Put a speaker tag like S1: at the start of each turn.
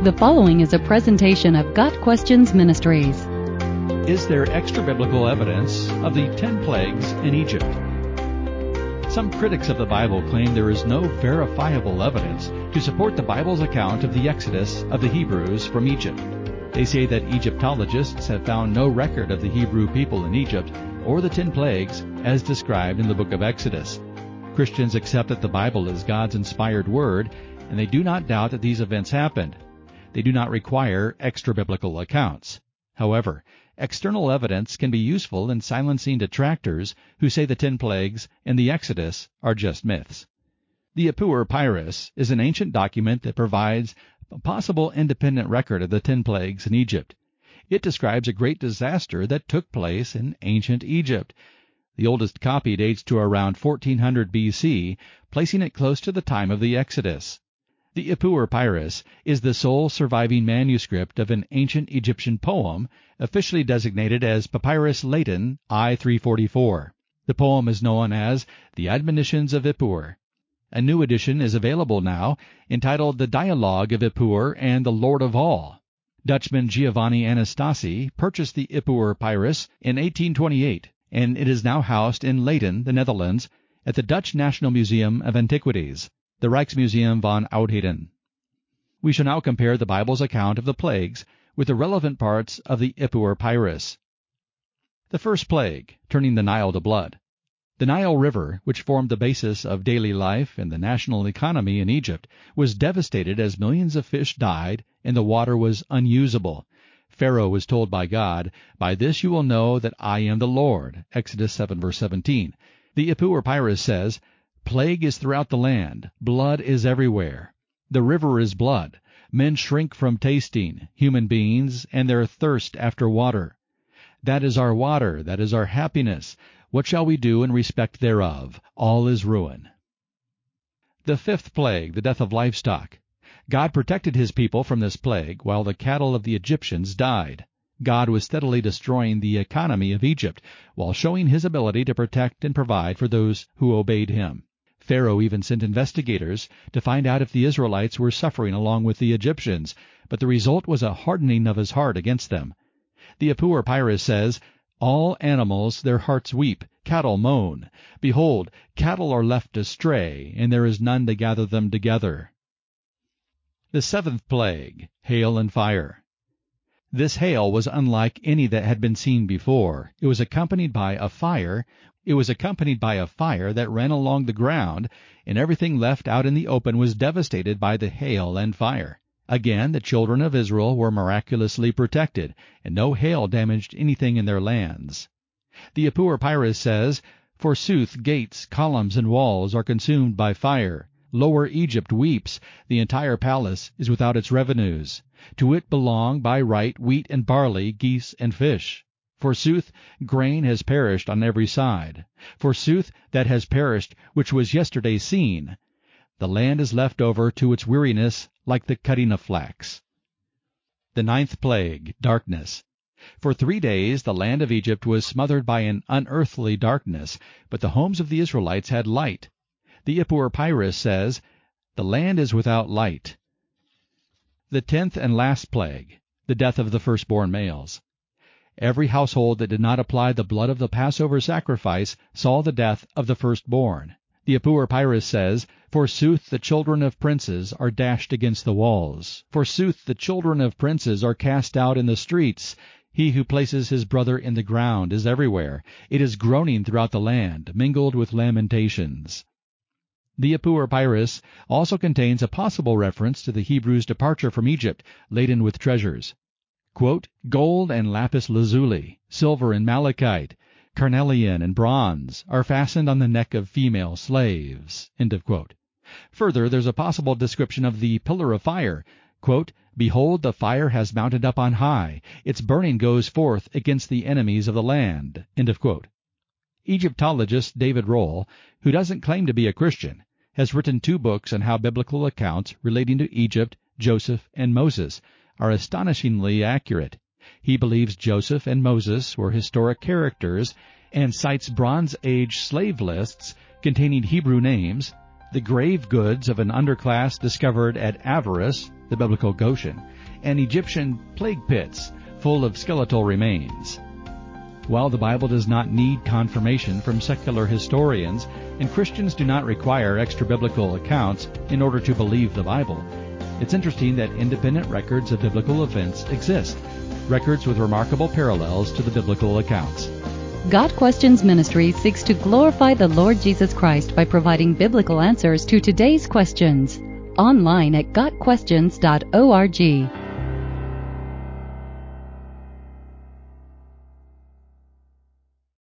S1: The following is a presentation of Got Questions Ministries.
S2: Is there extra biblical evidence of the ten plagues in Egypt? Some critics of the Bible claim there is no verifiable evidence to support the Bible's account of the exodus of the Hebrews from Egypt. They say that Egyptologists have found no record of the Hebrew people in Egypt or the ten plagues as described in the book of Exodus. Christians accept that the Bible is God's inspired word, and they do not doubt that these events happened. They do not require extra biblical accounts. However, external evidence can be useful in silencing detractors who say the ten plagues and the Exodus are just myths. The Ipuwer Papyrus is an ancient document that provides a possible independent record of the ten plagues in Egypt. It describes a great disaster that took place in ancient Egypt, the oldest copy dates to around 1400 BC, placing it close to the time of the Exodus. The Ipuwer Papyrus is the sole surviving manuscript of an ancient Egyptian poem, officially designated as Papyrus Leiden I 344. The poem is known as The Admonitions of Ipuwer. A new edition is available now, entitled The Dialogue of Ipuwer and the Lord of All. Dutchman Giovanni Anastasi purchased the Ipuwer Papyrus in 1828 and it is now housed in Leyden, the Netherlands, at the Dutch National Museum of Antiquities, the Rijksmuseum von Oudheden. We shall now compare the Bible's account of the plagues with the relevant parts of the Ipuwer Papyrus. The first plague, turning the Nile to blood. The Nile River, which formed the basis of daily life and the national economy in Egypt, was devastated as millions of fish died and the water was unusable. Pharaoh was told by God, By this you will know that I am the Lord. Exodus 7 verse 17. The Ipuwer Papyrus says, Plague is throughout the land, blood is everywhere. The river is blood. Men shrink from tasting, human beings, and their thirst after water. That is our water, that is our happiness. What shall we do in respect thereof? All is ruin. The fifth plague, the death of livestock. God protected his people from this plague, while the cattle of the Egyptians died. God was steadily destroying the economy of Egypt, while showing his ability to protect and provide for those who obeyed him. Pharaoh even sent investigators to find out if the Israelites were suffering along with the Egyptians, but the result was a hardening of his heart against them. The Ipuwer Papyrus says, All animals their hearts weep, cattle moan. Behold, cattle are left astray, and there is none to gather them together. The seventh plague, hail and fire. This hail was unlike any that had been seen before. It was accompanied by a fire. It was accompanied by a fire that ran along the ground, and everything left out in the open was devastated by the hail and fire. Again, the children of Israel were miraculously protected, and no hail damaged anything in their lands. The Ipuwer Papyrus says, Forsooth gates, columns, and walls are consumed by fire. Lower Egypt weeps, the entire palace is without its revenues. To it belong by right wheat and barley, geese and fish. Forsooth, grain has perished on every side. Forsooth, that has perished which was yesterday seen. The land is left over to its weariness like the cutting of flax. The ninth plague, darkness. For three days the land of Egypt was smothered by an unearthly darkness, but the homes of the Israelites had light. The Ipuwer Papyrus says, The land is without light. The tenth and last plague, the death of the firstborn males. Every household that did not apply the blood of the Passover sacrifice saw the death of the firstborn. The Ipuwer Papyrus says, Forsooth the children of princes are dashed against the walls. Forsooth the children of princes are cast out in the streets. He who places his brother in the ground is everywhere. It is groaning throughout the land, mingled with lamentations. The Ipuwer Papyrus also contains a possible reference to the Hebrews' departure from Egypt, laden with treasures. Quote, Gold and lapis lazuli, silver and malachite, carnelian and bronze are fastened on the neck of female slaves. Further, there's a possible description of the pillar of fire. Quote, Behold, the fire has mounted up on high. Its burning goes forth against the enemies of the land. Egyptologist David Rohl, who doesn't claim to be a Christian, has written two books on how biblical accounts relating to Egypt, Joseph, and Moses are astonishingly accurate. He believes Joseph and Moses were historic characters and cites Bronze Age slave lists containing Hebrew names, the grave goods of an underclass discovered at Avaris, the biblical Goshen, and Egyptian plague pits full of skeletal remains. While the Bible does not need confirmation from secular historians, and Christians do not require extra biblical accounts in order to believe the Bible, it's interesting that independent records of biblical events exist, records with remarkable parallels to the biblical accounts.
S1: Got Questions Ministry seeks to glorify the Lord Jesus Christ by providing biblical answers to today's questions. Online at GotQuestions.org.